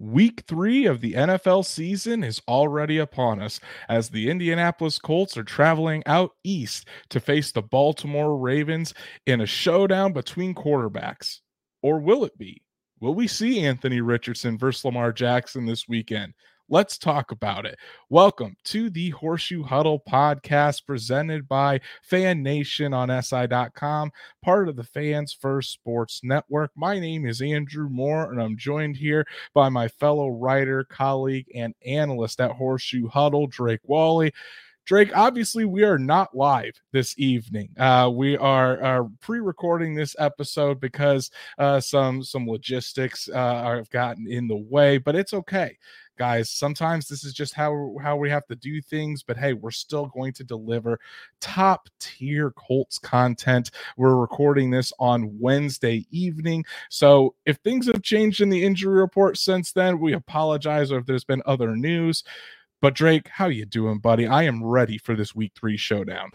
Week three of the NFL season is already upon us as the Indianapolis Colts are traveling out east to face the Baltimore Ravens in a showdown between quarterbacks. Or will it be? Will we see Anthony Richardson versus Lamar Jackson this weekend? Let's talk about it. Welcome to the Horseshoe Huddle podcast presented by Fan Nation on SI.com, part of the Fans First Sports Network. My name is Andrew Moore, and I'm joined here by my fellow writer, colleague, and analyst at Horseshoe Huddle, Drake Wally. Drake, obviously, we are not live this evening. Uh, we are, are, pre-recording this episode because uh, some some logistics uh, have gotten in the way, but it's okay guys sometimes this is just how how we have to do things but hey we're still going to deliver top tier colts content. We're recording this on wednesday evening. So if things have changed in the injury report since then we apologize or if there's been other news. But drake how you doing buddy? I am ready for this week three showdown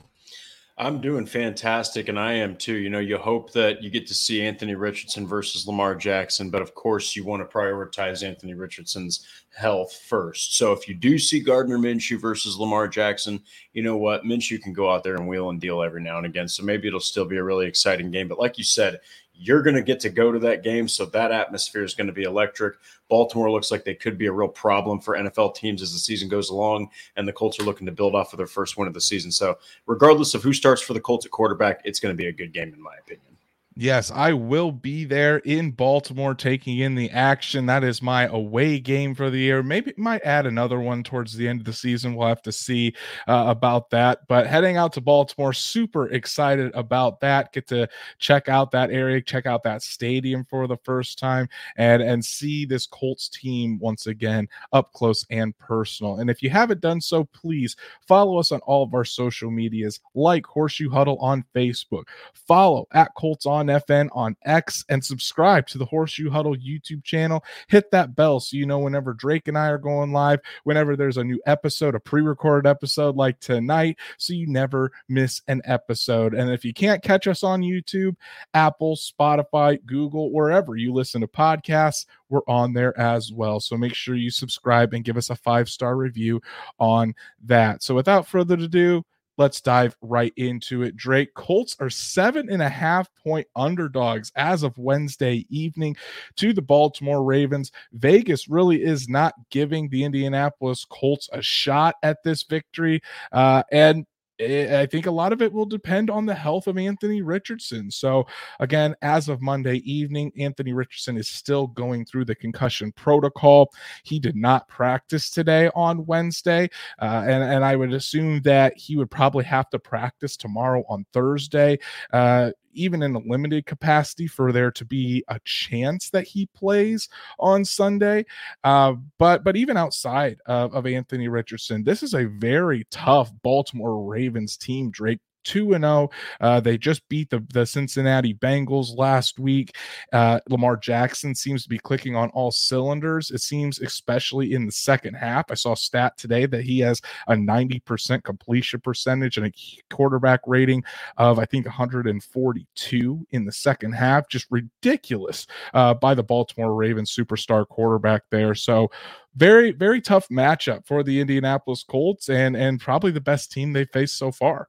I'm doing fantastic, and I am too. You know, you hope that you get to see Anthony Richardson versus Lamar Jackson, but of course, you want to prioritize Anthony Richardson's health first. So if you do see Gardner Minshew versus Lamar Jackson, you know what? Minshew can go out there and wheel and deal every now and again. So maybe it'll still be a really exciting game. But like you said, you're going to get to go to that game. So that atmosphere is going to be electric. Baltimore looks like they could be a real problem for NFL teams as the season goes along. And the Colts are looking to build off of their first win of the season. So, regardless of who starts for the Colts at quarterback, it's going to be a good game, in my opinion. Yes, I will be there in Baltimore taking in the action. That is my away game for the year. Maybe might add another one towards the end of the season. We'll have to see uh, about that. But heading out to Baltimore, super excited about that. Get to check out that area, check out that stadium for the first time, and and see this Colts team once again up close and personal. And if you haven't done so, please follow us on all of our social medias, like Horseshoe Huddle on Facebook, follow at Colts on on FN on X and subscribe to the Horseshoe Huddle YouTube channel. Hit that bell so you know whenever Drake and I are going live, whenever there's a new episode, a pre recorded episode like tonight, so you never miss an episode. And if you can't catch us on YouTube, Apple, Spotify, Google, wherever you listen to podcasts, we're on there as well. So make sure you subscribe and give us a five star review on that. So without further ado, let's dive right into it. Drake, Colts are seven and a half point underdogs as of Wednesday evening to the Baltimore Ravens. Vegas really is not giving the Indianapolis Colts a shot at this victory. Uh, and I think a lot of it will depend on the health of Anthony Richardson. So, again, as of Monday evening, Anthony Richardson is still going through the concussion protocol. He did not practice today on Wednesday, uh, and, and I would assume that he would probably have to practice tomorrow on Thursday. Uh, even in a limited capacity for there to be a chance that he plays on Sunday. Uh, but but even outside of, of Anthony Richardson, this is a very tough Baltimore Ravens team. Drake 2 and 0. Uh, they just beat the, the Cincinnati Bengals last week. Uh, Lamar Jackson seems to be clicking on all cylinders. It seems, especially in the second half. I saw a stat today that he has a 90% completion percentage and a quarterback rating of, I think, 142 in the second half. Just ridiculous uh, by the Baltimore Ravens superstar quarterback there. So, very, very tough matchup for the Indianapolis Colts and and probably the best team they faced so far.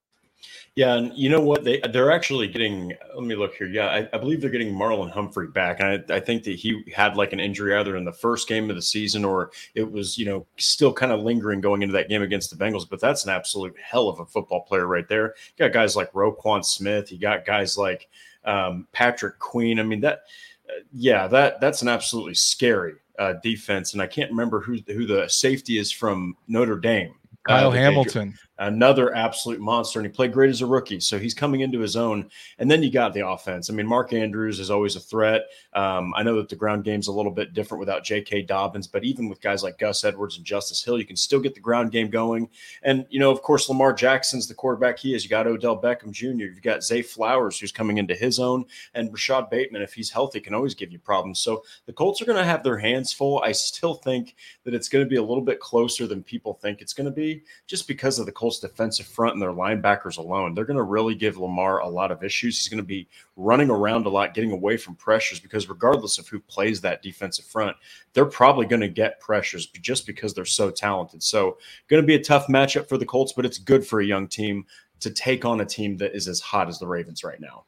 Yeah, and you know what? They they're actually getting. Let me look here. Yeah, I, I believe they're getting Marlon Humphrey back, and I, I, think that he had like an injury either in the first game of the season or it was you know still kind of lingering going into that game against the Bengals. But that's an absolute hell of a football player right there. You got guys like Roquan Smith. You got guys like um, Patrick Queen. I mean that. Uh, yeah, that that's an absolutely scary uh, defense, and I can't remember who who the safety is from Notre Dame. Kyle uh, Hamilton another absolute monster, and he played great as a rookie. So he's coming into his own. And then you got the offense. I mean, Mark Andrews is always a threat. Um, I know that the ground game's a little bit different without J.K. Dobbins, but even with guys like Gus Edwards and Justice Hill, you can still get the ground game going. And you know, of course, Lamar Jackson's the quarterback he is. You got Odell Beckham Jr. You've got Zay Flowers who's coming into his own, and Rashod Bateman, if he's healthy, can always give you problems. So the Colts are going to have their hands full. I still think that it's going to be a little bit closer than people think it's going to be, just because of the Colts' defensive front and their linebackers alone, they're going to really give Lamar a lot of issues. He's going to be running around a lot, getting away from pressures because regardless of who plays that defensive front, they're probably going to get pressures just because they're so talented. So, going to be a tough matchup for the Colts, but it's good for a young team to take on a team that is as hot as the Ravens right now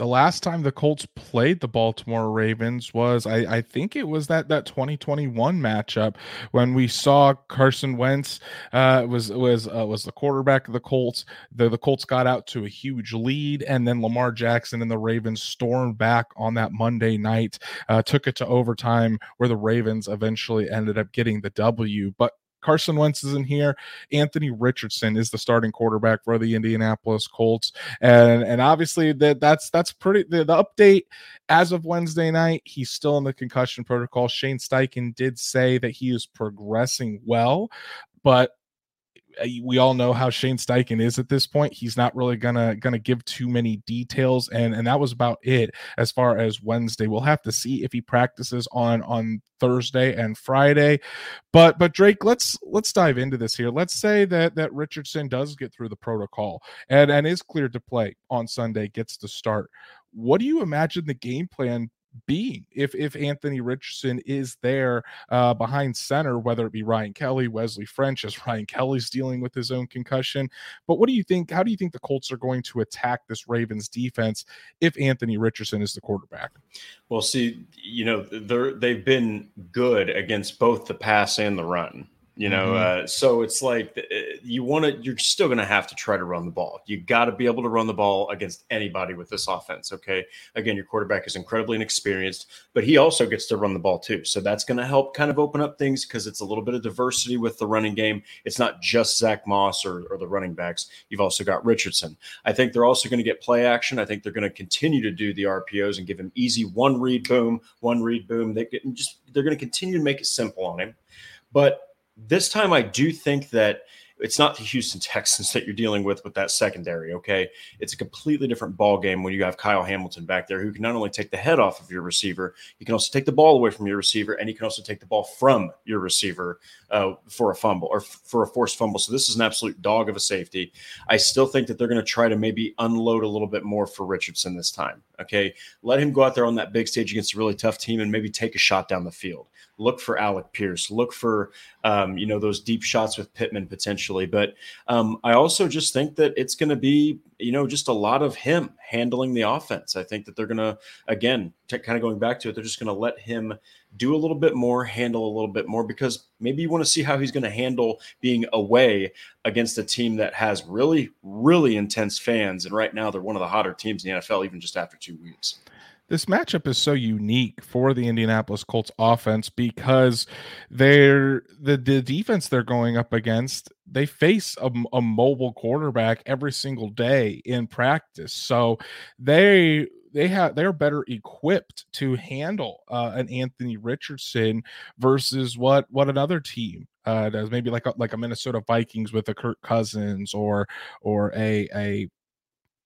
the last time the Colts played the Baltimore Ravens was I, I think it was that that 2021 matchup when we saw Carson Wentz uh, was was uh, was the quarterback of the Colts. The the Colts got out to a huge lead, and then Lamar Jackson and the Ravens stormed back on that Monday night, uh, took it to overtime, where the Ravens eventually ended up getting the W. But Carson Wentz isn't here. Anthony Richardson is the starting quarterback for the Indianapolis Colts, and and obviously that that's that's pretty. The, the update as of Wednesday night, he's still in the concussion protocol. Shane Steichen did say that he is progressing well, but Uh, we all know how Shane Steichen is at this point. He's not really gonna gonna give too many details, and and that was about it as far as Wednesday. We'll have to see if he practices on on Thursday and Friday. But but Drake, let's let's dive into this here. Let's say that that Richardson does get through the protocol and and is cleared to play on Sunday, gets to start. What do you imagine the game plan being if if Anthony Richardson is there uh, behind center, whether it be Ryan Kelly, Wesley French, as Ryan Kelly's dealing with his own concussion. But what do you think? How do you think the Colts are going to attack this Ravens defense if Anthony Richardson is the quarterback? Well, see, you know, they're they've been good against both the pass and the run you know mm-hmm. uh, so it's like uh, you want to you're still going to have to try to run the ball. You got to be able to run the ball against anybody with this offense okay? Again your quarterback is incredibly inexperienced but he also gets to run the ball too. So that's going to help kind of open up things because it's a little bit of diversity with the running game. It's not just zach moss or, or the running backs. You've also got richardson. I think they're also going to get play action. I think they're going to continue to do the rpos and give him easy one read boom one read boom. They get just they're going to continue to make it simple on him. But this time I do think that it's not the Houston Texans that you're dealing with with that secondary. Okay, it's a completely different ball game when you have Kyle Hamilton back there, who can not only take the head off of your receiver, he can also take the ball away from your receiver, and he can also take the ball from your receiver uh, for a fumble or f- for a forced fumble. So this is an absolute dog of a safety. I still think that they're going to try to maybe unload a little bit more for Richardson this time. Okay, let him go out there on that big stage against a really tough team and maybe take a shot down the field. Look for Alec Pierce. Look for um, you know those deep shots with Pittman potentially. But um, I also just think that it's going to be you know, just a lot of him handling the offense. I think that they're going to, again, t- kind of going back to it, they're just going to let him do a little bit more, handle a little bit more, because maybe you want to see how he's going to handle being away against a team that has really, really intense fans. And right now, they're one of the hotter teams in the NFL, even just after two weeks this matchup is so unique for the Indianapolis Colts offense because they're the, the defense they're going up against they face a, a, mobile quarterback every single day in practice. So they they have they're better equipped to handle uh, an Anthony Richardson versus what what another team uh, does. Maybe like a, like a Minnesota Vikings with a Kirk Cousins or or a a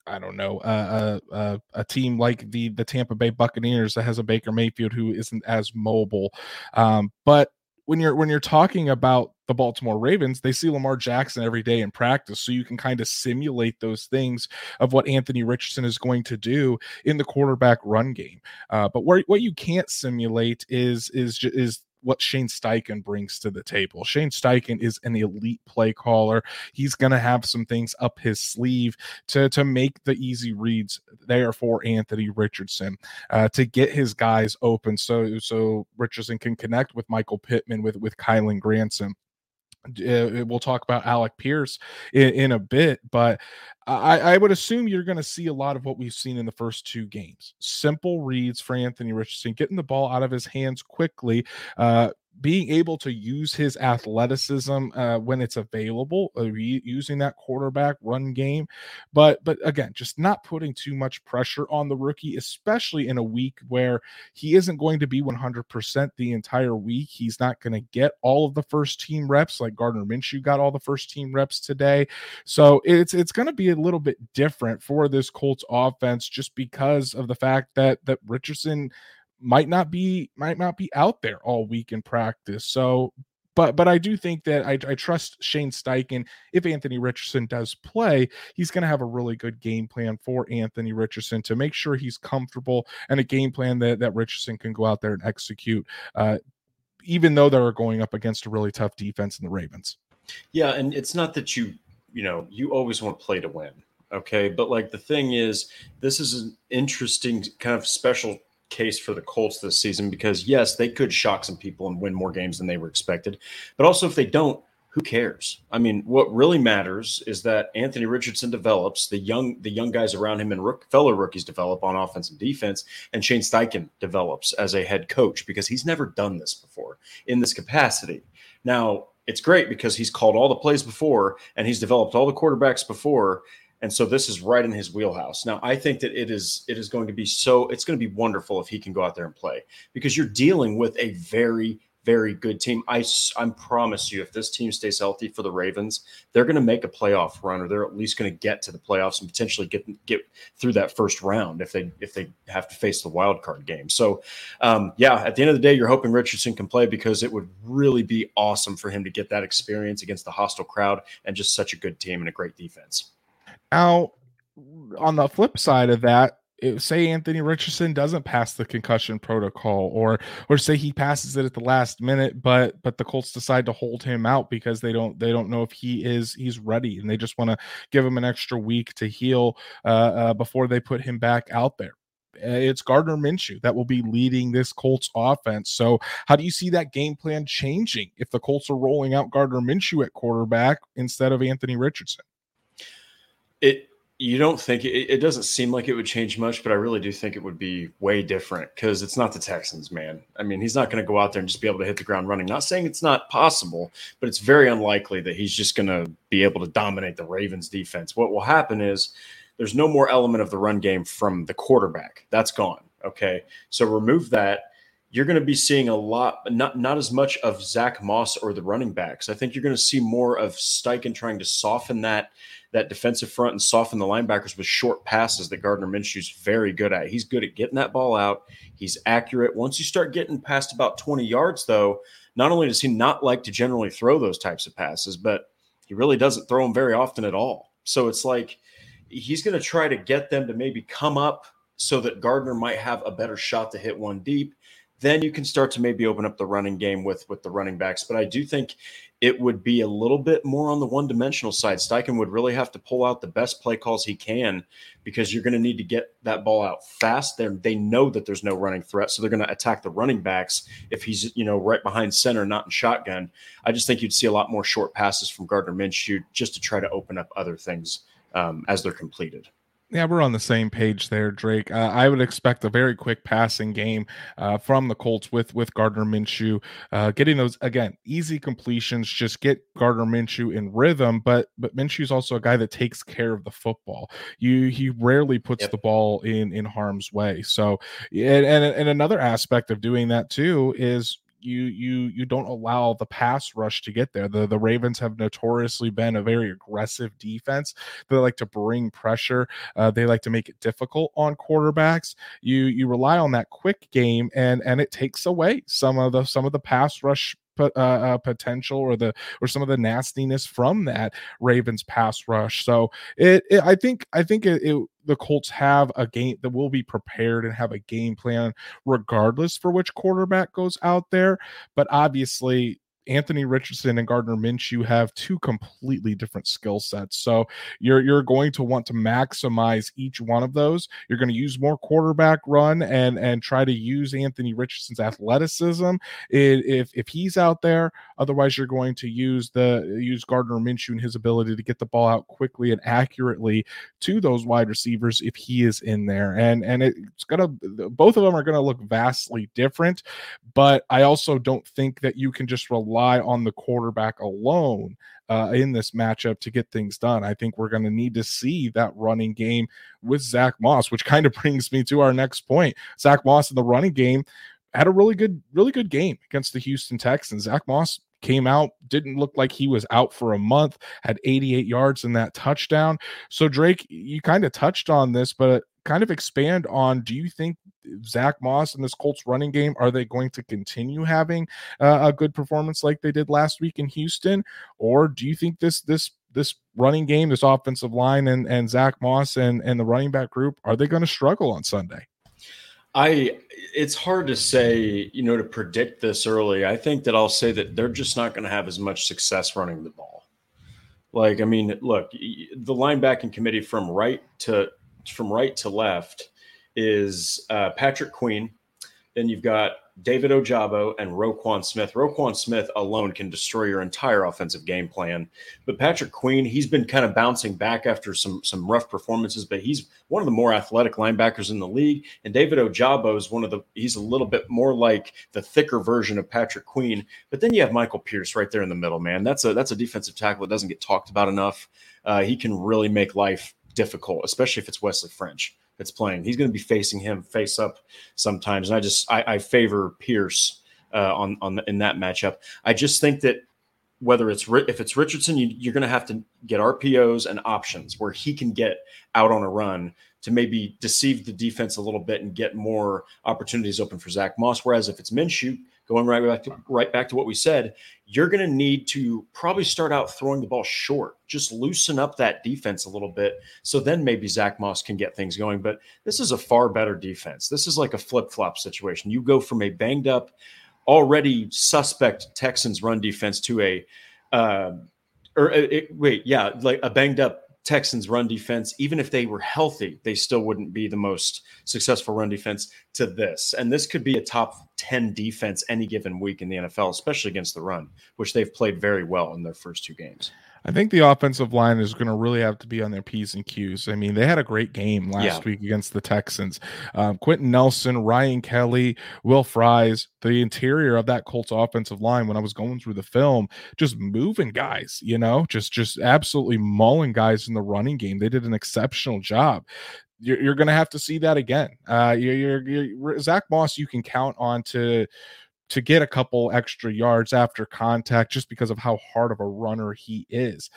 I don't know, uh, uh, a team like the the Tampa Bay Buccaneers that has a Baker Mayfield who isn't as mobile. Um, but when you're when you're talking about the Baltimore Ravens, they see Lamar Jackson every day in practice, so you can kind of simulate those things of what Anthony Richardson is going to do in the quarterback run game. Uh, but where, what you can't simulate is is is what Shane Steichen brings to the table. Shane Steichen is an elite play caller. He's going to have some things up his sleeve to, to make the easy reads there for Anthony Richardson uh, to get his guys open so so Richardson can connect with Michael Pittman with with Kylen Granson. Uh, we'll talk about Alec Pierce in, in a bit, but I, I, would assume you're going to see a lot of what we've seen in the first two games. Simple reads for Anthony Richardson, getting the ball out of his hands quickly, uh, being able to use his athleticism uh, when it's available, uh, using that quarterback run game, but but again, just not putting too much pressure on the rookie, especially in a week where he isn't going to be 100% the entire week. He's not going to get all of the first team reps like Gardner Minshew got all the first team reps today. So it's it's going to be a little bit different for this Colts offense just because of the fact that that Richardson might not be might not be out there all week in practice. So but but I do think that I, I trust Shane Steichen. If Anthony Richardson does play, he's going to have a really good game plan for Anthony Richardson to make sure he's comfortable and a game plan that that Richardson can go out there and execute. Uh, even though they're going up against a really tough defense in the Ravens. Yeah, and it's not that you you know you always want to play to win, okay? But like the thing is, this is an interesting kind of special case for the Colts this season because yes, they could shock some people and win more games than they were expected. But also if they don't, who cares? I mean, what really matters is that Anthony Richardson develops, the young the young guys around him and rook, fellow rookies develop on offense and defense, and Shane Steichen develops as a head coach because he's never done this before in this capacity. Now, it's great because he's called all the plays before and he's developed all the quarterbacks before and so this is right in his wheelhouse. Now, I think that it is it is going to be so it's going to be wonderful if he can go out there and play because you're dealing with a very very good team. I I promise you, if this team stays healthy for the Ravens, they're going to make a playoff run, or they're at least going to get to the playoffs and potentially get get through that first round if they if they have to face the wild card game. So, um, yeah, at the end of the day, you're hoping Richardson can play because it would really be awesome for him to get that experience against the hostile crowd and just such a good team and a great defense. Now, on the flip side of that, it, say Anthony Richardson doesn't pass the concussion protocol, or or say he passes it at the last minute, but but the Colts decide to hold him out because they don't they don't know if he is he's ready, and they just want to give him an extra week to heal uh, uh, before they put him back out there. Uh, it's Gardner Minshew that will be leading this Colts offense. So, how do you see that game plan changing if the Colts are rolling out Gardner Minshew at quarterback instead of Anthony Richardson? It you don't think it, it doesn't seem like it would change much, but I really do think it would be way different because it's not the Texans, man. I mean, he's not going to go out there and just be able to hit the ground running. Not saying it's not possible, but it's very unlikely that he's just going to be able to dominate the Ravens defense. What will happen is there's no more element of the run game from the quarterback. That's gone. Okay. So remove that you're going to be seeing a lot, not not as much of Zach Moss or the running backs. I think you're going to see more of Steichen trying to soften that that defensive front and soften the linebackers with short passes that Gardner Minshew's very good at. He's good at getting that ball out. He's accurate. Once you start getting past about 20 yards, though, not only does he not like to generally throw those types of passes, but he really doesn't throw them very often at all. So it's like he's going to try to get them to maybe come up so that Gardner might have a better shot to hit one deep then you can start to maybe open up the running game with with the running backs. But I do think it would be a little bit more on the one dimensional side. Steichen would really have to pull out the best play calls he can because you're going to need to get that ball out fast. They they know that there's no running threat, so they're going to attack the running backs if he's you know right behind center, not in shotgun. I just think you'd see a lot more short passes from Gardner Minshew just to try to open up other things um, as they're completed. Yeah, we're on the same page there, Drake. Uh, I would expect a very quick passing game uh, from the Colts with with Gardner Minshew, uh, getting those again easy completions. Just get Gardner Minshew in rhythm, but but Minshew's also a guy that takes care of the football. You he rarely puts yep. the ball in in harm's way. So and, and and another aspect of doing that too is you you you don't allow the pass rush to get there. The the Ravens have notoriously been a very aggressive defense. They like to bring pressure. Uh, they like to make it difficult on quarterbacks. You you rely on that quick game, and and it takes away some of the some of the pass rush uh, uh, potential or the or some of the nastiness from that Ravens pass rush. So it, it I think I think it, it, the Colts have a game that will be prepared and have a game plan regardless for which quarterback goes out there. But obviously, Anthony Richardson and Gardner Minshew have two completely different skill sets. So you're you're going to want to maximize each one of those. You're going to use more quarterback run and and try to use Anthony Richardson's athleticism if if he's out there. Otherwise, you're going to use the use Gardner Minshew and his ability to get the ball out quickly and accurately to those wide receivers if he is in there. And and it's gonna both of them are going to look vastly different. But I also don't think that you can just rely rely on the quarterback alone uh, in this matchup to get things done. I think we're going to need to see that running game with Zach Moss, which kind of brings me to our next point. Zach Moss in the running game had a really good, really good game against the Houston Texans. Zach Moss came out, didn't look like he was out for a month, had 88 yards in that touchdown. So, Drake, you kind of touched on this, but kind of expand on do you think Zach Moss and this Colts running game are they going to continue having uh, a good performance like they did last week in Houston, or do you think this this this running game, this offensive line, and and Zach Moss and and the running back group are they going to struggle on Sunday? I it's hard to say, you know, to predict this early. I think that I'll say that they're just not going to have as much success running the ball. Like, I mean, look, the linebacking committee from right to from right to left is uh, Patrick Queen. Then you've got David Ojabo and Roquan Smith. Roquan Smith alone can destroy your entire offensive game plan. But Patrick Queen, he's been kind of bouncing back after some some rough performances, but he's one of the more athletic linebackers in the league. And David Ojabo is one of the he's a little bit more like the thicker version of Patrick Queen. But then you have Michael Pierce right there in the middle, man. That's a that's a defensive tackle that doesn't get talked about enough. Uh, he can really make life difficult, especially if it's Wesley French that's playing. He's going to be facing him face up sometimes, and I just I, I favor Pierce uh, on on in that matchup. I just think that whether it's if it's Richardson, you, you're going to have to get RPOs and options where he can get out on a run to maybe deceive the defense a little bit and get more opportunities open for Zach Moss. Whereas if it's Minshew, going right back to right back to what we said, you're going to need to probably start out throwing the ball short, just loosen up that defense a little bit. So then maybe Zach Moss can get things going. But this is a far better defense. This is like a flip flop situation. You go from a banged up, already suspect Texans run defense to a, uh, or uh, it, wait, yeah, like a banged up Texans run defense, even if they were healthy, they still wouldn't be the most successful run defense to this. And this could be a top 10 defense any given week in the NFL, especially against the run, which they've played very well in their first two games. I think the offensive line is going to really have to be on their P's and Q's. I mean, they had a great game last yeah. week against the Texans. Um, Quenton Nelson, Ryan Kelly, Will Fries, the interior of that Colts offensive line when I was going through the film, just moving guys, you know, just just absolutely mauling guys in the running game. They did an exceptional job you're, you're going to have to see that again. Uh, you're, you're, you're, Zach Moss, you can count on to to get a couple extra yards after contact just because of how hard of a runner he is.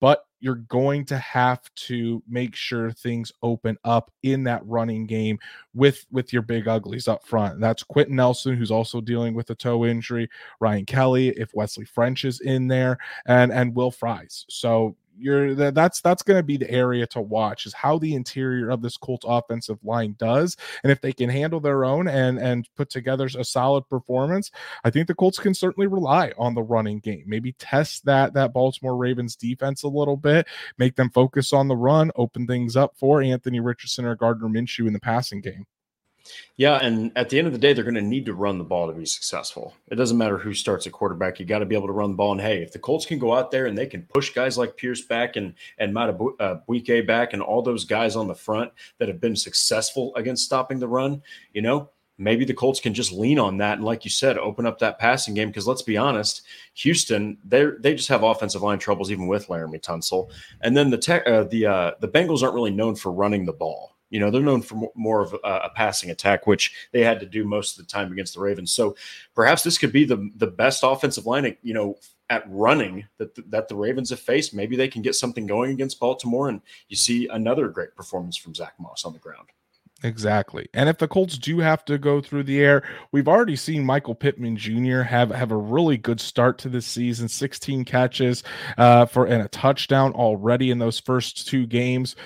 But you're going to have to make sure things open up in that running game with with your big uglies up front. That's Quenton Nelson, who's also dealing with a toe injury. Ryan Kelly, if Wesley French is in there, and and Will Fries. So you're that's that's going to be the area to watch is how the interior of this Colts offensive line does, and if they can handle their own and and put together a solid performance, I think the Colts can certainly rely on the running game. Maybe test that that Baltimore Ravens defense a little bit, make them focus on the run, open things up for Anthony Richardson or Gardner Minshew in the passing game. Yeah, and at the end of the day, they're going to need to run the ball to be successful. It doesn't matter who starts at quarterback; you got to be able to run the ball. And hey, if the Colts can go out there and they can push guys like Pierce back and and Madubuike uh, back and all those guys on the front that have been successful against stopping the run, you know, maybe the Colts can just lean on that and, like you said, open up that passing game. Because let's be honest, Houston they they just have offensive line troubles even with Laremy Tunsil, and then the tech, uh, the uh, the Bengals aren't really known for running the ball. You know, they're known for more of a, passing attack, which they had to do most of the time against the Ravens. So perhaps this could be the the best offensive line, you know, at running that the, that the Ravens have faced. Maybe they can get something going against Baltimore, and you see another great performance from Zach Moss on the ground. Exactly. And if the Colts do have to go through the air, we've already seen Michael Pittman Jr. have have a really good start to this season. 16 catches uh, for and a touchdown already in those first two games.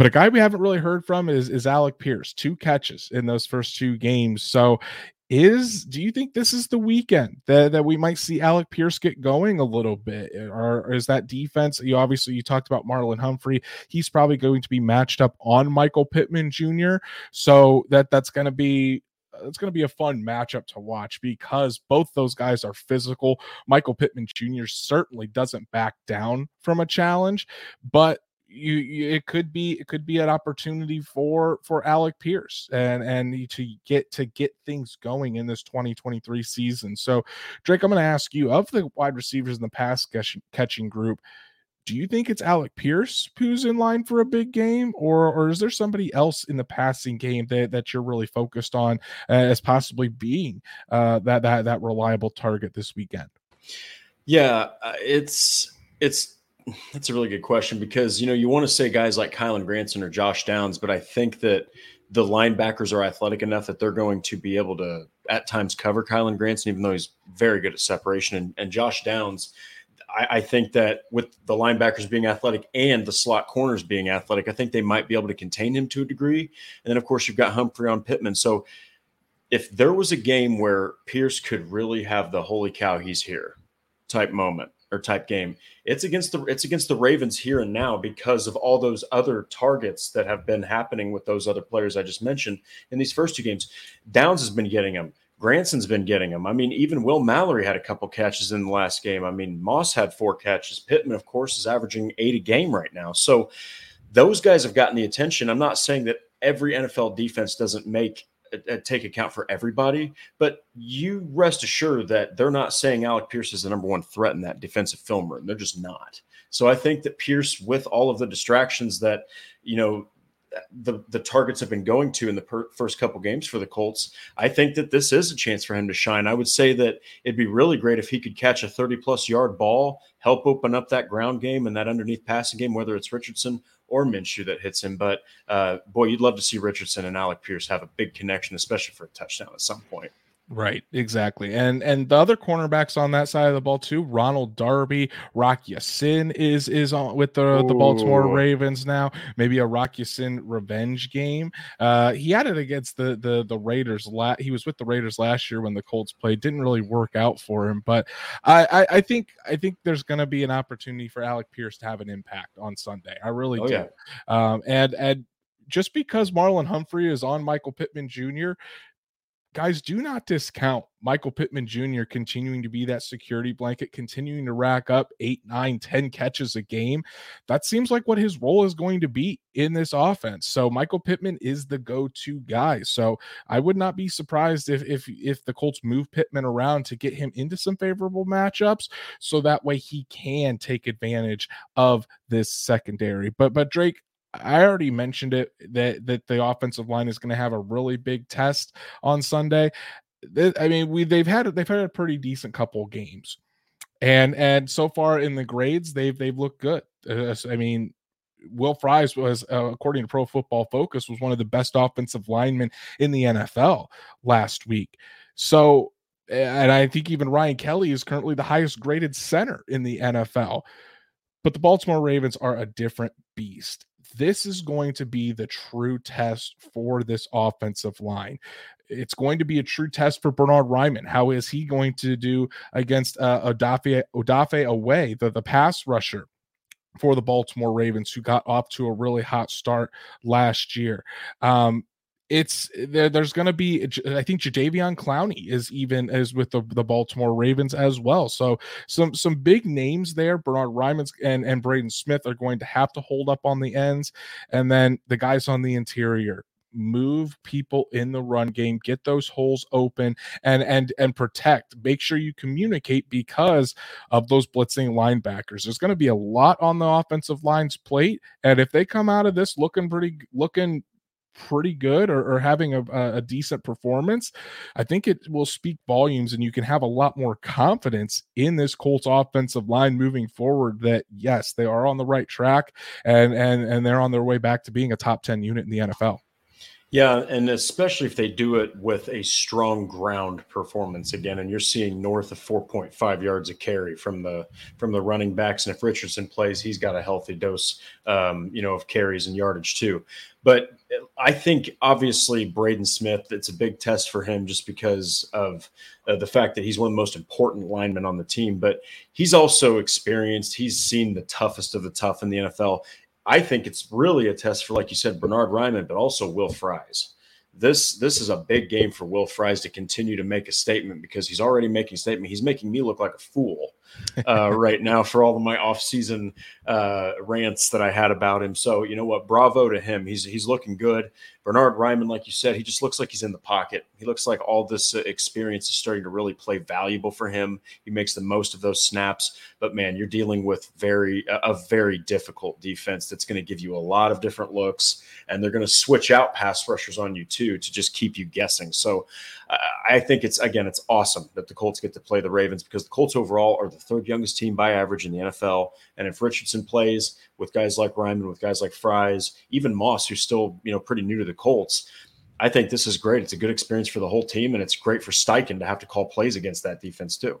But a guy we haven't really heard from is is Alec Pierce, two catches in those first two games. So is do you think this is the weekend that, that we might see Alec Pierce get going a little bit or, is that defense you obviously you talked about Marlon Humphrey he's probably going to be matched up on Michael Pittman Jr. so that that's to be it's going to be a fun matchup to watch because both those guys are physical. Michael Pittman Jr. certainly doesn't back down from a challenge, but you, you, it could be it could be an opportunity for for Alec Pierce and and to get to get things going in this 2023 season. So Drake, I'm going to ask you of the wide receivers in the pass catching group, do you think it's Alec Pierce who's in line for a big game, or or is there somebody else in the passing game that, that you're really focused on uh, as possibly being uh, that that that reliable target this weekend? Yeah, uh, it's it's that's a really good question because you know you want to say guys like Kylen Granson or Josh Downs, but I think that the linebackers are athletic enough that they're going to be able to at times cover Kylen Granson, even though he's very good at separation. And, and Josh Downs, I, I, think that with the linebackers being athletic and the slot corners being athletic, I think they might be able to contain him to a degree. And then of course you've got Humphrey on Pittman. So if there was a game where Pierce could really have the holy cow, he's here type moment or type game. It's against the it's against the Ravens here and now because of all those other targets that have been happening with those other players I just mentioned in these first two games. Downs has been getting them. Granson's been getting them. I mean, even Will Mallory had a couple catches in the last game. I mean, Moss had four catches. Pittman, of course, is averaging eight a game right now. So those guys have gotten the attention. I'm not saying that every NFL defense doesn't make uh, take account for everybody, but you rest assured that they're not saying Alec Pierce is the number one threat in that defensive film room. They're just not. So I think that Pierce, with all of the distractions that you know the the targets have been going to in the per, first couple games for the Colts, I think that this is a chance for him to shine. I would say that it'd be really great if he could catch a 30 plus yard ball, help open up that ground game and that underneath passing game, whether it's Richardson or Minshew that hits him. But uh, boy, you'd love to see Richardson and Alec Pierce have a big connection, especially for a touchdown at some point. Right, exactly. And and the other cornerbacks on that side of the ball too, Ronald Darby, Rock Ya-Sin is is on with the, the Baltimore Ravens now. Maybe a Rock Ya-Sin revenge game. Uh he had it against the the the Raiders la- he was with the Raiders last year when the Colts played. Didn't really work out for him, but I I, I think I think there's gonna be an opportunity for Alec Pierce to have an impact on Sunday. I really oh, do. Yeah. Um and and just because Marlon Humphrey is on Michael Pittman Jr guys, do not discount Michael Pittman Jr. continuing to be that security blanket, continuing to rack up eight, nine, ten catches a game. That seems like what his role is going to be in this offense. So Michael Pittman is the go-to guy. So I would not be surprised if if if the Colts move Pittman around to get him into some favorable matchups, so that way he can take advantage of this secondary. But but Drake, I already mentioned it that that the offensive line is going to have a really big test on Sunday. I mean, we they've had they've had a pretty decent couple games, and and so far in the grades they've they've looked good. I mean, Will Fries was, uh, according to Pro Football Focus, was one of the best offensive linemen in the NFL last week. So, and I think even Ryan Kelly is currently the highest graded center in the NFL. But the Baltimore Ravens are a different beast. This is going to be the true test for this offensive line it's going to be a true test for Bernard Raimann. How is he going to do against uh, Odafe, Odafe Oweh, the, the pass rusher? For the Baltimore Ravens, who got off to a really hot start last year. Um, it's there, there's going to be I think Jadeveon Clowney is even as with the, the Baltimore Ravens as well. So some some big names there. Bernard Raimann and and Braden Smith are going to have to hold up on the ends, and then the guys on the interior move people in the run game get those holes open and and and protect make sure you communicate because of those blitzing linebackers there's going to be a lot on the offensive line's plate and if they come out of this looking pretty looking pretty good or, or having a, a, decent performance, I think it will speak volumes and you can have a lot more confidence in this Colts offensive line moving forward that yes, they are on the right track and and and they're on their way back to being a top 10 unit in the NFL. Yeah, and especially if they do it with a strong ground performance again, and you're seeing north of 4.5 yards a carry from the from the running backs, and if Richardson plays, he's got a healthy dose, um, you know, of carries and yardage too. But I think obviously Braden Smith, it's a big test for him just because of uh, the fact that he's one of the most important linemen on the team. But he's also experienced. He's seen the toughest of the tough in the NFL. I think it's really a test for, like you said, Bernard Raimann, but also Will Fries. This this is a big game for Will Fries to continue to make a statement because he's already making a statement. He's making me look like a fool uh, right now for all of my off-season uh, rants that I had about him. So you know what? Bravo to him. He's he's looking good. Bernard Raimann, like you said, he just looks like he's in the pocket. He looks like all this uh, experience is starting to really play valuable for him. He makes the most of those snaps. But man, you're dealing with very a very difficult defense that's going to give you a lot of different looks, and they're going to switch out pass rushers on you too to just keep you guessing. So I think it's again, it's awesome that the Colts get to play the Ravens because the Colts overall are the third youngest team by average in the NFL. And if Richardson plays with guys like Raimann, with guys like Fries, even Moss, who's still you know pretty new to the Colts, I think this is great. It's a good experience for the whole team, and it's great for Steichen to have to call plays against that defense too.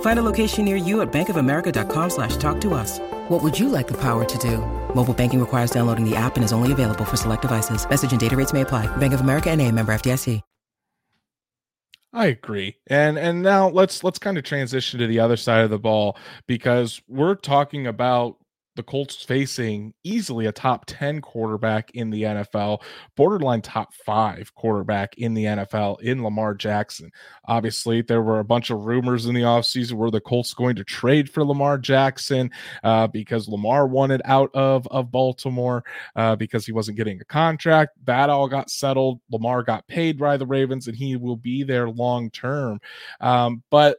Find a location near you at bankofamerica.com slash talk to us. What would you like the power to do? Mobile banking requires downloading the app and is only available for select devices. Message and data rates may apply. Bank of America and a member FDIC. I agree. And and now let's let's kind of transition to the other side of the ball because we're talking about the Colts facing easily a top 10 quarterback in the NFL, borderline top five quarterback in the NFL in Lamar Jackson. Obviously, there were a bunch of rumors in the offseason where the Colts going to trade for Lamar Jackson uh, because Lamar wanted out of, of Baltimore uh, because he wasn't getting a contract. That all got settled. Lamar got paid by the Ravens and he will be there long term. Um, but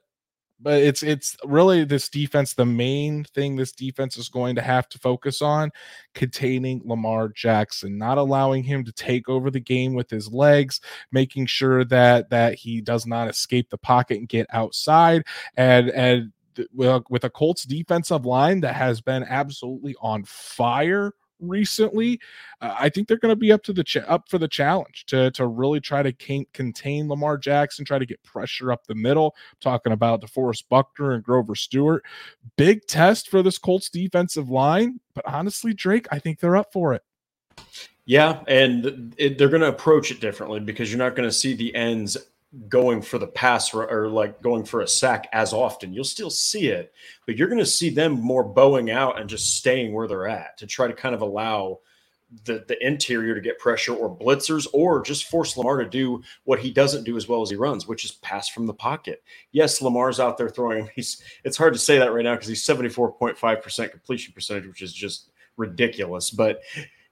but it's it's really this defense the main thing this defense is going to have to focus on containing Lamar Jackson not allowing him to take over the game with his legs making sure that that he does not escape the pocket and get outside and and with a Colts defensive line that has been absolutely on fire recently. Uh, I think they're going to be up to the up for the challenge to to really try to can- contain Lamar Jackson, try to get pressure up the middle. I'm talking about DeForest Buckner and Grover Stewart. Big test for this Colts defensive line, but honestly, Drake, I think they're up for it. Yeah, and it, they're going to approach it differently because you're not going to see the ends going for the pass or, or, like going for a sack as often. You'll still see it, but you're going to see them more bowing out and just staying where they're at to try to kind of allow the the interior to get pressure or blitzers or just force Lamar to do what he doesn't do as well as he runs, which is pass from the pocket. Yes, Lamar's out there throwing. He's it's hard to say that right now because he's 74.5% completion percentage, which is just ridiculous, but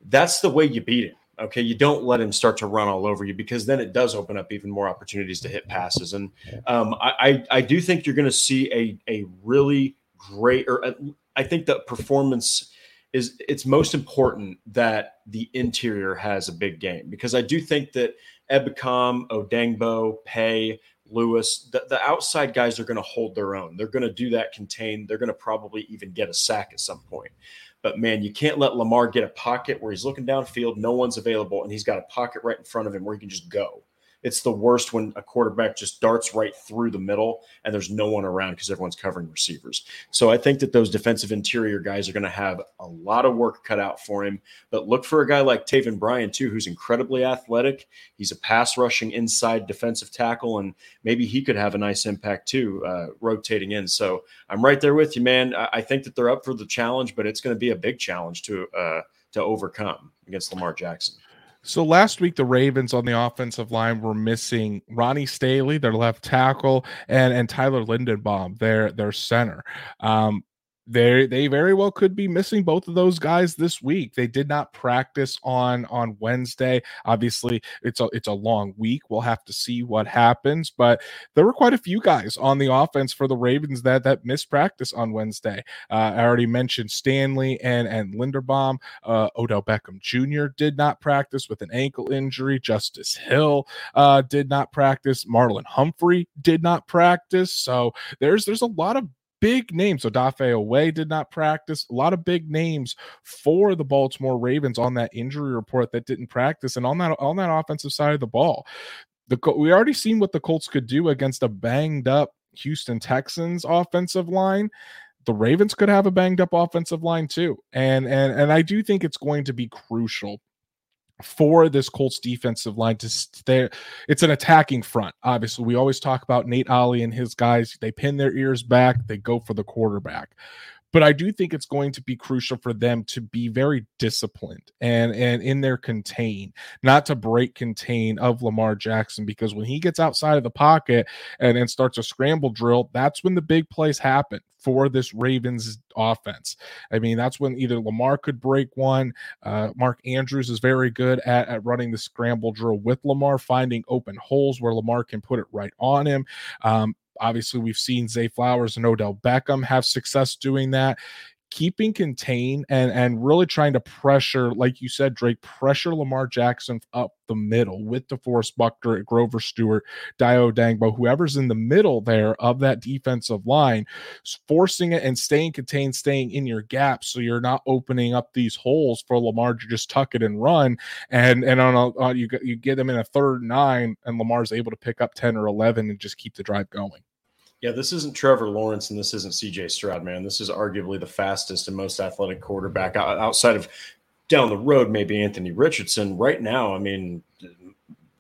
that's the way you beat him Okay, you don't let him start to run all over you because then it does open up even more opportunities to hit passes. And um, I, I do think you're going to see a a really great, or a, uh, I think the performance is it's most important that the interior has a big game because I do think that Ebukam, Odeyingbo, Paye, Lewis, the, the outside guys are going to hold their own. They're going to do that contained. They're going to probably even get a sack at some point. But man, you can't let Lamar get a pocket where he's looking downfield, no one's available, and he's got a pocket right in front of him where he can just go. It's the worst when a quarterback just darts right through the middle and there's no one around because everyone's covering receivers. So I think that those defensive interior guys are going to have a lot of work cut out for him. But look for a guy like Taven Bryan, too, who's incredibly athletic. He's a pass rushing inside defensive tackle, and maybe he could have a nice impact, too, uh, rotating in. So I'm right there with you, man. I, think that they're up for the challenge, but it's going to be a big challenge to, uh, to overcome against Lamar Jackson. So last week, the Ravens on the offensive line were missing Ronnie Stanley, their left tackle, and and Tyler Linderbaum, their their center. Um, they they very well could be missing both of those guys this week. They did not practice on on Wednesday. Obviously, it's a it's a long week. We'll have to see what happens, but there were quite a few guys on the offense for the Ravens that that missed practice on Wednesday. Uh, I already mentioned Stanley and and Linderbaum. Uh, Odell Beckham Jr. did not practice with an ankle injury. Justice Hill uh, did not practice. Marlon Humphrey did not practice. So there's there's a lot of big names. So Odafe Oweh did not practice. A lot of big names for the Baltimore Ravens on that injury report that didn't practice. And on that on that offensive side of the ball, the we already seen what the Colts could do against a banged up Houston Texans offensive line. The Ravens could have a banged up offensive line too. And and and I do think it's going to be crucial for this Colts defensive line to stay. It's an attacking front. Obviously, we always talk about Nate Ollie and his guys. They pin their ears back, they go for the quarterback. But I do think it's going to be crucial for them to be very disciplined and and in their contain, not to break contain of Lamar Jackson because when he gets outside of the pocket and then starts a scramble drill, that's when the big plays happen for this Ravens offense. I mean, that's when either Lamar could break one. Uh, Mark Andrews is very good at, at running the scramble drill with Lamar, finding open holes where Lamar can put it right on him. Um, obviously, we've seen Zay Flowers and Odell Beckham have success doing that keeping contained and and really trying to pressure, like you said, Drake, pressure Lamar Jackson up the middle with DeForest Buckner, Grover Stewart, Dayo Odeyingbo, whoever's in the middle there of that defensive line, forcing it and staying contained, staying in your gap, so you're not opening up these holes for Lamar to just tuck it and run. And and on a on, you you get them in a third nine, and Lamar's able to pick up ten or eleven and just keep the drive going. Yeah, this isn't Trevor Lawrence and this isn't CJ Stroud, man. This is arguably the fastest and most athletic quarterback outside of down the road, maybe Anthony Richardson. Right now, I mean,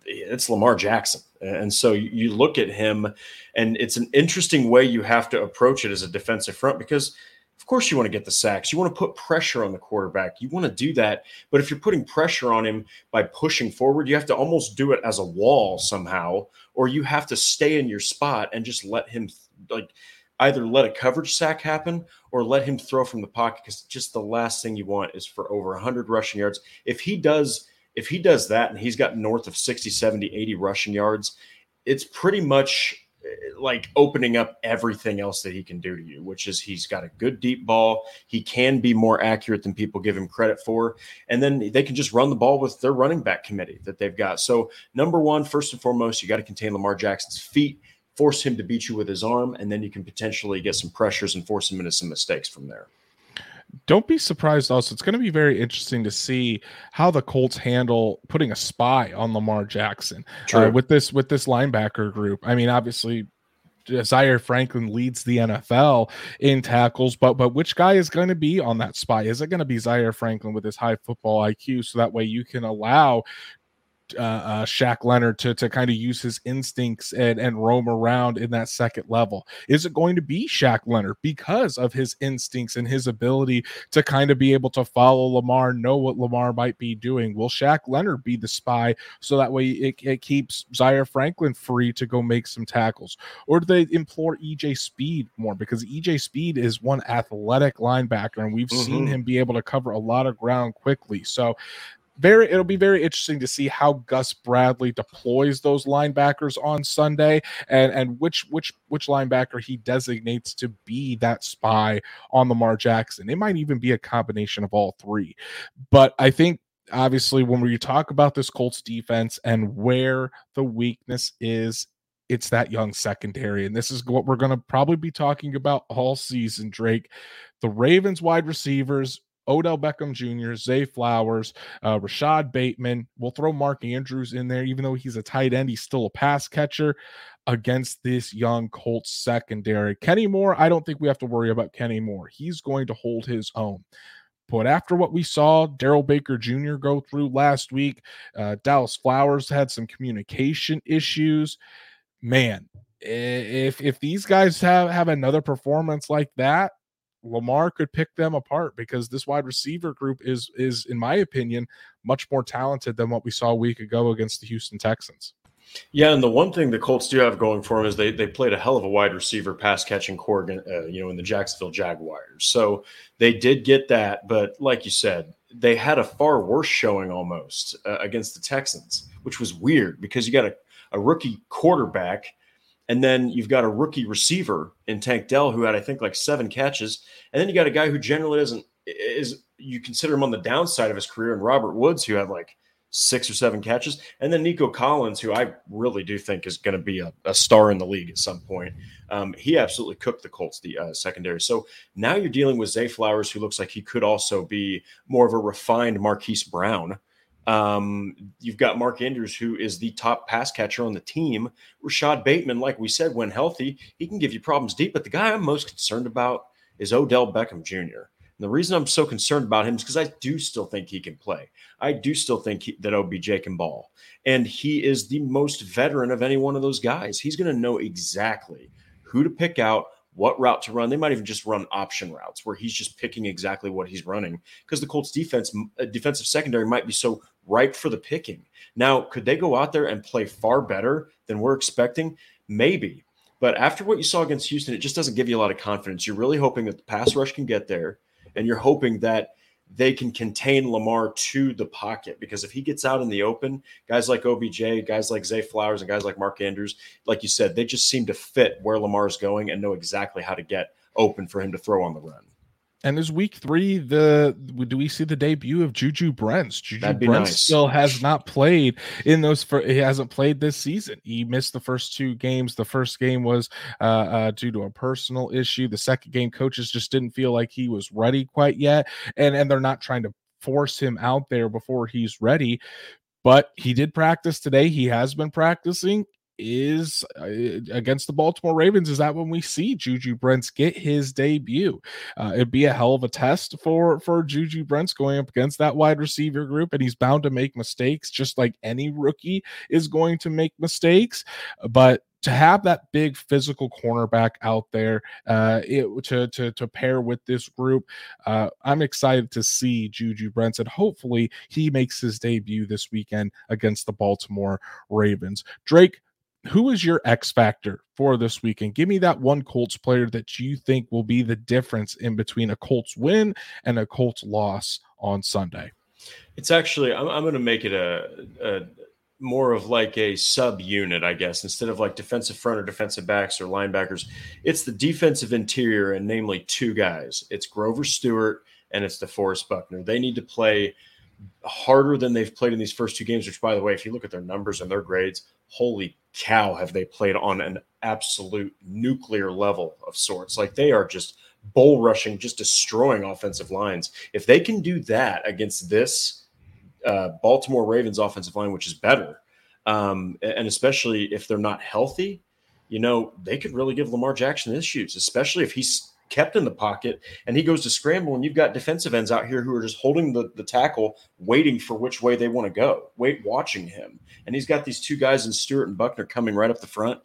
it's Lamar Jackson. And so you look at him, and it's an interesting way you have to approach it as a defensive front because – of course, you want to get the sacks. You want to put pressure on the quarterback. You want to do that. But if you're putting pressure on him by pushing forward, you have to almost do it as a wall somehow, or you have to stay in your spot and just let him, like, either let a coverage sack happen or let him throw from the pocket because just the last thing you want is for over 100 rushing yards. If he does, if he does that and he's got north of 60, 70, 80 rushing yards, it's pretty much like opening up everything else that he can do to you, which is he's got a good deep ball. He can be more accurate than people give him credit for. And then they can just run the ball with their running back committee that they've got. So, number one, first and foremost, you got to contain Lamar Jackson's feet, force him to beat you with his arm, and then you can potentially get some pressures and force him into some mistakes from there. Don't be surprised. Also, it's going to be very interesting to see how the Colts handle putting a spy on Lamar Jackson uh, with this with this linebacker group. I mean, obviously, Zaire Franklin leads the NFL in tackles, but but which guy is going to be on that spy? Is it going to be Zaire Franklin with his high football IQ? So that way you can allow uh, uh, Shaq Leonard to to kind of use his instincts and and roam around in that second level? Is it going to be Shaq Leonard because of his instincts and his ability to kind of be able to follow Lamar, know what Lamar might be doing? Will Shaq Leonard be the spy so that way it, it keeps Zaire Franklin free to go make some tackles? Or do they implore EJ Speed more because EJ Speed is one athletic linebacker and we've mm-hmm. seen him be able to cover a lot of ground quickly. So very it'll be very interesting to see how Gus Bradley deploys those linebackers on Sunday and and which which which linebacker he designates to be that spy on Lamar Jackson. It might even be a combination of all three. But I think obviously when we talk about this Colts defense and where the weakness is it's that young secondary. And this is what we're going to probably be talking about all season, Drake. The Ravens wide receivers Odell Beckham Jr., Zay Flowers, uh, Rashod Bateman. We'll throw Mark Andrews in there, even though he's a tight end, he's still a pass catcher against this young Colts secondary. Kenny Moore, I don't think we have to worry about Kenny Moore. He's going to hold his own. But after what we saw Darrell Baker Jr. go through last week, uh, Dallas Flowers had some communication issues. Man, if if these guys have have another performance like that, Lamar could pick them apart because this wide receiver group is is in my opinion much more talented than what we saw a week ago against the Houston Texans. Yeah, and the one thing the Colts do have going for them is they they played a hell of a wide receiver pass catching core, uh, you know, in the Jacksonville Jaguars. So they did get that, but like you said, they had a far worse showing almost uh, against the Texans, which was weird because you got a, a rookie quarterback and then you've got a rookie receiver in Tank Dell who had, I think, like seven catches. And then you got a guy who generally isn't is you consider him on the downside of his career, and Robert Woods, who had like six or seven catches, and then Nico Collins, who I really do think is going to be a, a, star in the league at some point. Um, he absolutely cooked the Colts, the uh, secondary. So now you're dealing with Zay Flowers, who looks like he could also be more of a refined Marquise Brown. Um, you've got Mark Andrews, who is the top pass catcher on the team. Rashod Bateman, like we said, when healthy, he can give you problems deep. But the guy I'm most concerned about is Odell Beckham Jr. And the reason I'm so concerned about him is because I do still think he can play. I do still think he, that OBJ can ball. And he is the most veteran of any one of those guys. He's going to know exactly who to pick out, what route to run. They might even just run option routes where he's just picking exactly what he's running because the Colts defense, uh, defensive secondary might be so ripe for the picking. Now, could they go out there and play far better than we're expecting? Maybe. But after what you saw against Houston, it just doesn't give you a lot of confidence. You're really hoping that the pass rush can get there, and you're hoping that they can contain Lamar to the pocket because if he gets out in the open, guys like OBJ, guys like Zay Flowers, and guys like Mark Andrews, like you said, they just seem to fit where Lamar's going and know exactly how to get open for him to throw on the run. And is week three the do we see the debut of Juju Brents? Juju Brents nice. still has not played in those. For, he hasn't played this season. He missed the first two games. The first game was uh, uh, due to a personal issue. The second game, coaches just didn't feel like he was ready quite yet, and and they're not trying to force him out there before he's ready. But he did practice today. He has been practicing is uh, against the Baltimore Ravens. Is that when we see Juju Brents get his debut? Uh, it'd be a hell of a test for for Juju Brents going up against that wide receiver group, and he's bound to make mistakes, just like any rookie is going to make mistakes. But to have that big physical cornerback out there uh, it, to, to to pair with this group, uh, I'm excited to see Juju Brents, and hopefully he makes his debut this weekend against the Baltimore Ravens. Drake, who is your X factor for this weekend? Give me that one Colts player that you think will be the difference in between a Colts win and a Colts loss on Sunday. It's actually I'm, I'm going to make it a, a more of like a sub unit, I guess, instead of like defensive front or defensive backs or linebackers. It's the defensive interior, and namely two guys. It's Grover Stewart and it's DeForest Buckner. They need to play harder than they've played in these first two games. Which, by the way, if you look at their numbers and their grades, holy cow, have they played on an absolute nuclear level of sorts. Like they are just bull rushing, just destroying offensive lines. If they can do that against this uh, Baltimore Ravens offensive line, which is better, um, and especially if they're not healthy, you know, they could really give Lamar Jackson issues, especially if he's kept in the pocket and he goes to scramble and you've got defensive ends out here who are just holding the, the tackle waiting for which way they want to go wait watching him and he's got these two guys in stewart and buckner coming right up the front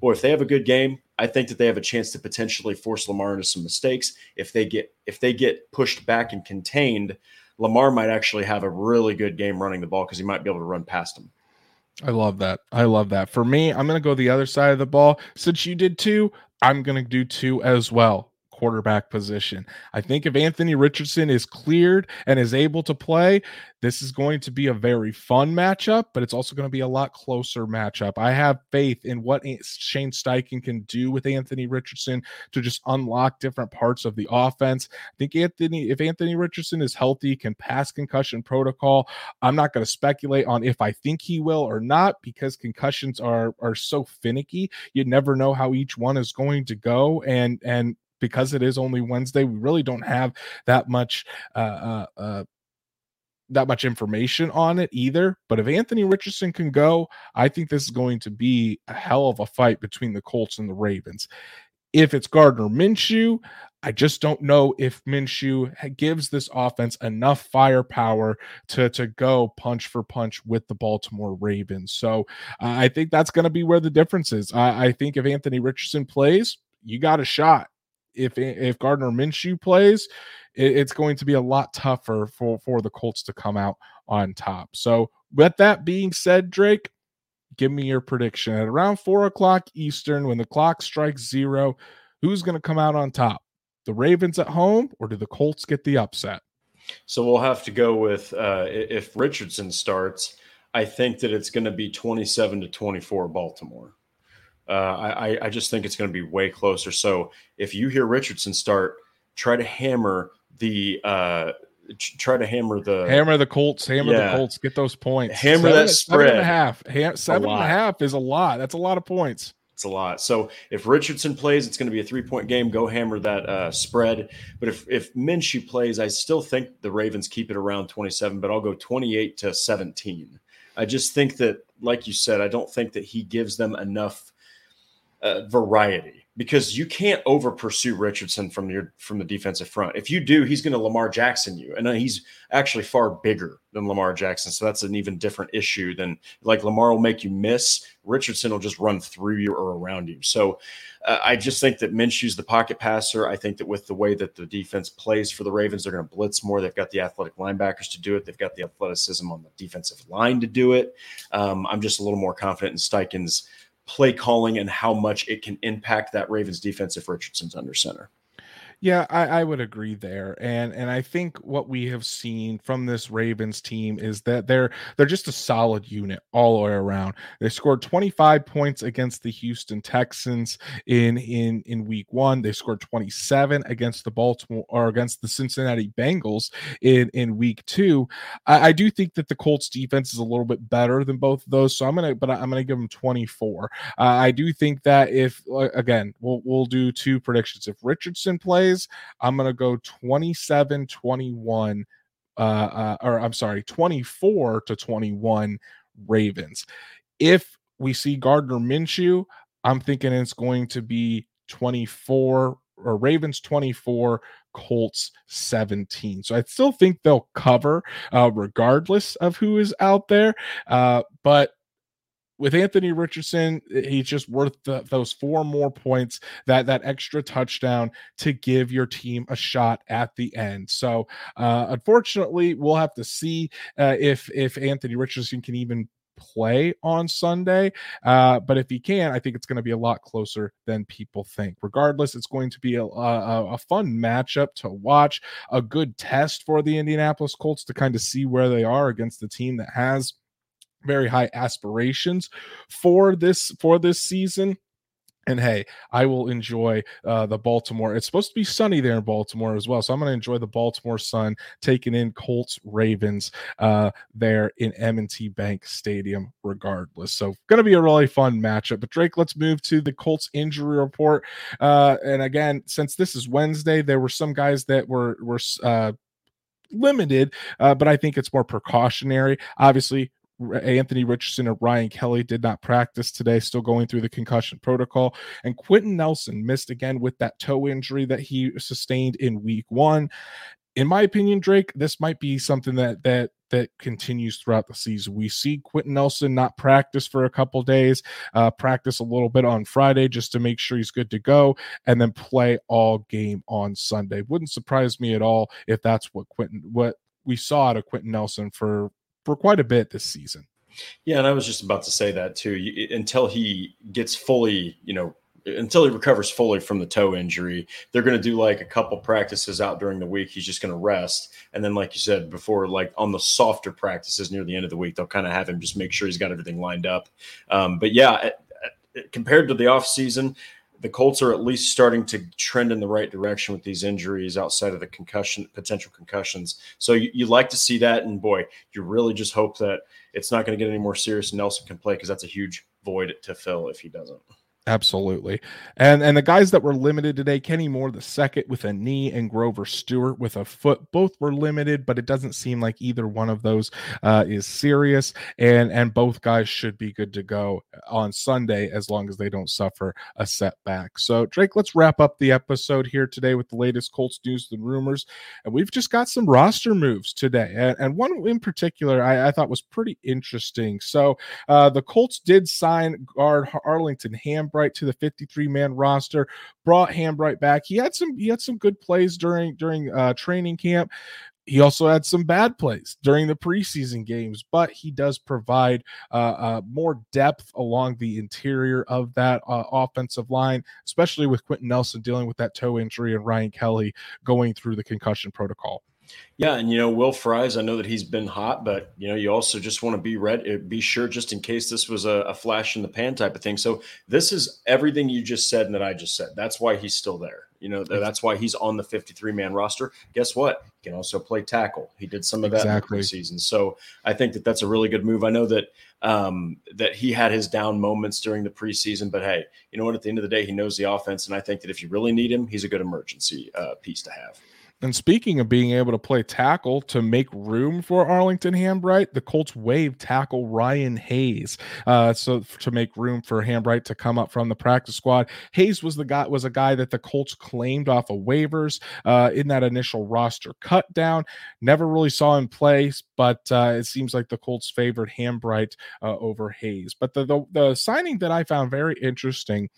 boy if they have a good game i think that they have a chance to potentially force lamar into some mistakes if they get if they get pushed back and contained lamar might actually have a really good game running the ball because he might be able to run past him I love that. I love that. For me, I'm going to go the other side of the ball. Since you did two, I'm going to do two as well quarterback position. I think if Anthony Richardson is cleared and is able to play, this is going to be a very fun matchup, but it's also going to be a lot closer matchup. I have faith in what Shane Steichen can do with Anthony Richardson to just unlock different parts of the offense. I think Anthony, if Anthony Richardson is healthy, can pass concussion protocol. I'm not going to speculate on if I think he will or not because concussions are are so finicky. You never know how each one is going to go, and and because it is only Wednesday, we really don't have that much uh, uh, uh, that much information on it either. But if Anthony Richardson can go, I think this is going to be a hell of a fight between the Colts and the Ravens. If it's Gardner Minshew, I just don't know if Minshew gives this offense enough firepower to to go punch for punch with the Baltimore Ravens. So uh, I think that's going to be where the difference is. I, I think if Anthony Richardson plays, you got a shot if if Gardner Minshew plays, it, it's going to be a lot tougher for for the Colts to come out on top. So, with that being said, Drake, give me your prediction at around four o'clock Eastern when the clock strikes zero. Who's going to come out on top? The Ravens at home, or do the Colts get the upset? So we'll have to go with uh, if Richardson starts. I think that it's going to be 27 to 24 Baltimore. Uh, I, I just think it's going to be way closer. So if you hear Richardson start, try to hammer the uh, try to hammer the hammer the Colts, hammer yeah. the Colts, get those points. Hammer seven, that spread. Seven and a half. Ha- seven a and a half is a lot. That's a lot of points. It's a lot. So if Richardson plays, it's going to be a three point game. Go hammer that uh, spread. But if if Minshew plays, I still think the Ravens keep it around 27, but I'll go 28 to 17. I just think that, like you said, I don't think that he gives them enough uh, variety because you can't over pursue Richardson from your from the defensive front. If you do, he's going to Lamar Jackson you, and he's actually far bigger than Lamar Jackson. So that's an even different issue than like Lamar will make you miss. Richardson will just run through you or around you. So uh, I just think that Minshew's the pocket passer. I think that with the way that the defense plays for the Ravens, they're going to blitz more. They've got the athletic linebackers to do it. They've got the athleticism on the defensive line to do it. Um, I'm just a little more confident in Steichen's play calling and how much it can impact that Ravens defense if Richardson's under center. Yeah, I, I, would agree there, and and I think what we have seen from this Ravens team is that they're they're just a solid unit all the way around. They scored 25 points against the Houston Texans in in in Week One. They scored 27 against the Baltimore or against the Cincinnati Bengals in in Week Two. I, I do think that the Colts defense is a little bit better than both of those, so I'm gonna but I'm gonna give them 24. Uh, I do think that if again we'll we'll do two predictions if Richardson plays I'm going to go 27 21, uh, uh, or I'm sorry, 24 to 21 Ravens. If we see Gardner Minshew, I'm thinking it's going to be 24 or Ravens 24, Colts 17. So I still think they'll cover uh, regardless of who is out there. Uh, but with Anthony Richardson, he's just worth the, those four more points, that that extra touchdown to give your team a shot at the end. So, uh, unfortunately, we'll have to see uh, if if Anthony Richardson can even play on Sunday. Uh, but if he can, I think it's going to be a lot closer than people think. Regardless, it's going to be a, a, a, fun matchup to watch, a good test for the Indianapolis Colts to kind of see where they are against the team that has very high aspirations for this for this season and hey, I will enjoy uh, the Baltimore. It's supposed to be sunny there in Baltimore as well, so I'm going to enjoy the Baltimore sun taking in Colts Ravens uh, there in M&T Bank Stadium, regardless. So, going to be a really fun matchup. But Drake, let's move to the Colts injury report. Uh, and again, since this is Wednesday, there were some guys that were were uh, limited, uh, but I think it's more precautionary. Obviously, Anthony Richardson and Ryan Kelly did not practice today, still going through the concussion protocol. And Quenton Nelson missed again with that toe injury that he sustained in week one. In my opinion, Drake, this might be something that that that continues throughout the season. We see Quenton Nelson not practice for a couple days, uh, practice a little bit on Friday just to make sure he's good to go, and then play all game on Sunday. Wouldn't surprise me at all if that's what Quenton what we saw out of Quenton Nelson for for quite a bit this season. Yeah, and I was just about to say that too. Until he gets fully, you know, until he recovers fully from the toe injury, they're going to do like a couple practices out during the week. He's just going to rest, and then, like you said before, like on the softer practices near the end of the week, they'll kind of have him just make sure he's got everything lined up. Um, but yeah, compared to the off season, the Colts are at least starting to trend in the right direction with these injuries outside of the concussion potential concussions. So you, you like to see that, and boy, you really just hope that it's not going to get any more serious. And Nelson can play because that's a huge void to fill if he doesn't. Absolutely. And and the guys that were limited today, Kenny Moore the second with a knee and Grover Stewart with a foot, both were limited, but it doesn't seem like either one of those uh, is serious. And and both guys should be good to go on Sunday as long as they don't suffer a setback. So Drake, let's wrap up the episode here today with the latest Colts news and rumors. And we've just got some roster moves today. And, and one in particular I, I, thought was pretty interesting. So uh, the Colts did sign guard Arlington Ham Hambright to the 53 man roster, brought Hambright back. He had some he had some good plays during during uh, training camp. He also had some bad plays during the preseason games, but he does provide uh, uh, more depth along the interior of that uh, offensive line, especially with Quenton Nelson dealing with that toe injury and Ryan Kelly going through the concussion protocol. Yeah, and you know Will Fries, I know that he's been hot, but you know you also just want to be ready, be sure just in case this was a, a, flash in the pan type of thing. So this is everything you just said and that I just said. That's why he's still there. You know that's why he's on the 53 man roster. Guess what? He can also play tackle. He did some of that exactly. in the preseason. So I think that that's a really good move. I know that um, that he had his down moments during the preseason, but hey, you know what? At the end of the day, he knows the offense, and I think that if you really need him, he's a good emergency uh, piece to have. And speaking of being able to play tackle to make room for Arlington Hambright, the Colts waived tackle Ryan Hayes, uh, so to make room for Hambright to come up from the practice squad. Hayes was the guy was a guy that the Colts claimed off of waivers uh, in that initial roster cut down. Never really saw him play, but uh, it seems like the Colts favored Hambright uh, over Hayes. But the, the the signing that I found very interesting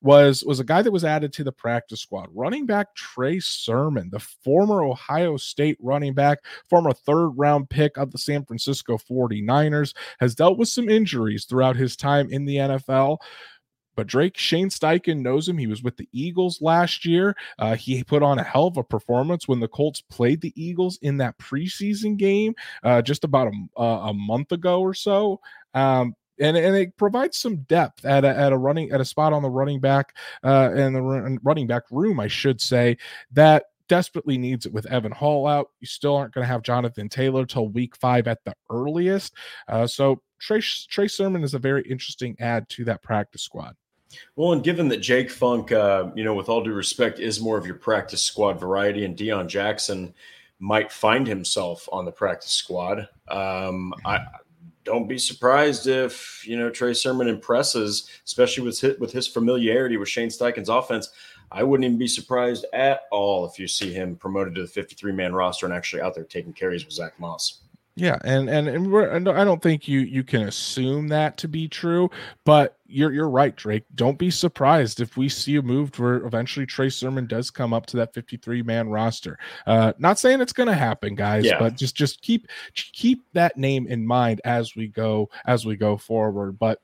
was was a guy that was added to the practice squad, running back Trey Sermon, the former Ohio State running back, former third round pick of the San Francisco 49ers, has dealt with some injuries throughout his time in the NFL. But Drake Shane Steichen knows him. He was with the Eagles last year. Uh, he put on a hell of a performance when the Colts played the Eagles in that preseason game uh, just about a, a month ago or so. Um, and and it provides some depth at a, at a running at a spot on the running back uh and the running back room I should say that desperately needs it with Evan Hull out. You still aren't going to have Jonathan Taylor till week five at the earliest. Uh, so Trey, Trey Sermon is a very interesting add to that practice squad. Well, and given that Jake Funk, uh, you know, with all due respect, is more of your practice squad variety, and Deon Jackson might find himself on the practice squad, um, I don't be surprised if you know Trey Sermon impresses, especially with his, with his familiarity with Shane Steichen's offense. I wouldn't even be surprised at all if you see him promoted to the 53 man roster and actually out there taking carries with Zach Moss. Yeah, and and and we're, I don't think you you can assume that to be true, but you're you're right, Drake. Don't be surprised if we see a move where eventually Trey Sermon does come up to that 53 man roster. Uh, not saying it's going to happen, guys, yeah. but just just keep keep that name in mind as we go as we go forward. But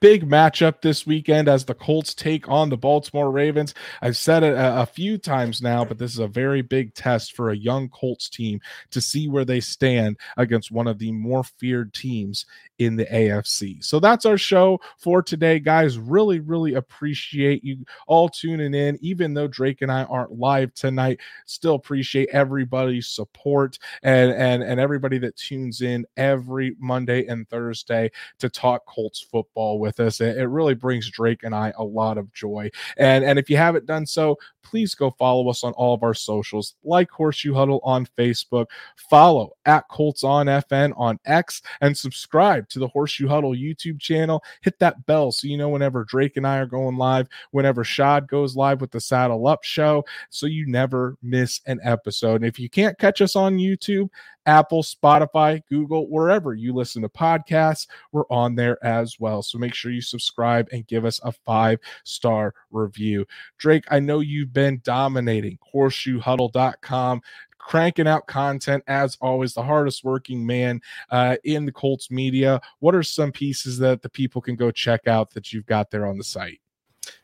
big matchup this weekend as the Colts take on the Baltimore Ravens. I've said it a, a, few times now, but this is a very big test for a young Colts team to see where they stand against one of the more feared teams in the AFC. So that's our show for today, guys. Really, really appreciate you all tuning in, even though Drake and I aren't live tonight. Still appreciate everybody's support and and and everybody that tunes in every Monday and Thursday to talk Colts football with us. It, it really brings Drake and I a lot of joy. And and if you haven't done so, please go follow us on all of our socials, like Horseshoe Huddle on Facebook, follow at Colts on FN on X, and subscribe to the Horseshoe Huddle YouTube channel. Hit that bell so you know whenever Drake and I are going live, whenever Shad goes live with the Saddle Up show, so you never miss an episode. And if you can't catch us on YouTube, Apple, Spotify, Google, wherever you listen to podcasts, we're on there as well. So make sure you subscribe and give us a five star review. Drake, I know you've been dominating horseshoehuddle.com cranking out content as always the hardest working man uh, in the colts media what are some pieces that the people can go check out that you've got there on the site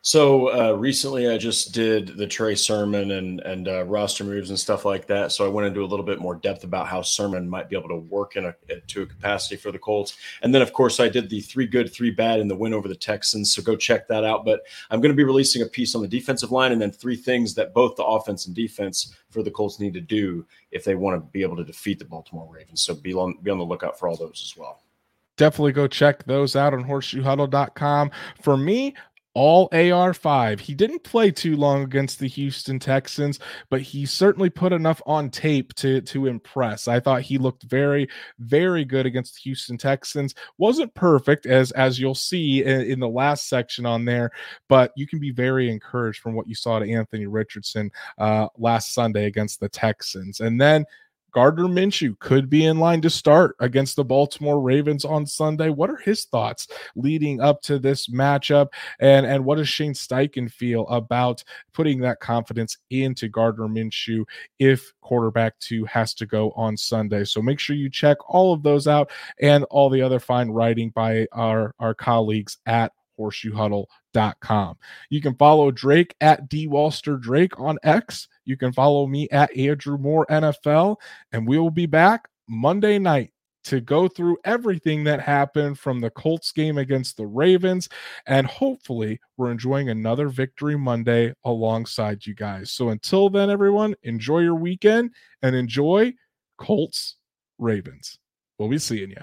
so uh, recently, I just did the Trey Sermon and and uh, roster moves and stuff like that. So I went into a little bit more depth about how Sermon might be able to work in a to a capacity for the Colts. And then, of course, I did the three good, three bad in the win over the Texans. So go check that out. But I'm going to be releasing a piece on the defensive line and then three things that both the offense and defense for the Colts need to do if they want to be able to defeat the Baltimore Ravens. So be on be on the lookout for all those as well definitely go check those out on horseshoehuddle.com. For me, all AR5. He didn't play too long against the Houston Texans, but he certainly put enough on tape to to impress. I thought he looked very very good against the Houston Texans. Wasn't perfect as as you'll see in, in the last section on there, but you can be very encouraged from what you saw to Anthony Richardson uh, last Sunday against the Texans. And then Gardner Minshew could be in line to start against the Baltimore Ravens on Sunday. What are his thoughts leading up to this matchup? And, and what does Shane Steichen feel about putting that confidence into Gardner Minshew if quarterback two has to go on Sunday? So make sure you check all of those out and all the other fine writing by our, our colleagues at horseshoehuddle.com. You can follow Drake at D Walster Drake on X. You can follow me at Andrew Moore NFL, and we will be back Monday night to go through everything that happened from the Colts game against the Ravens. And hopefully, we're enjoying another victory Monday alongside you guys. So until then, everyone, enjoy your weekend and enjoy Colts Ravens. We'll be seeing you.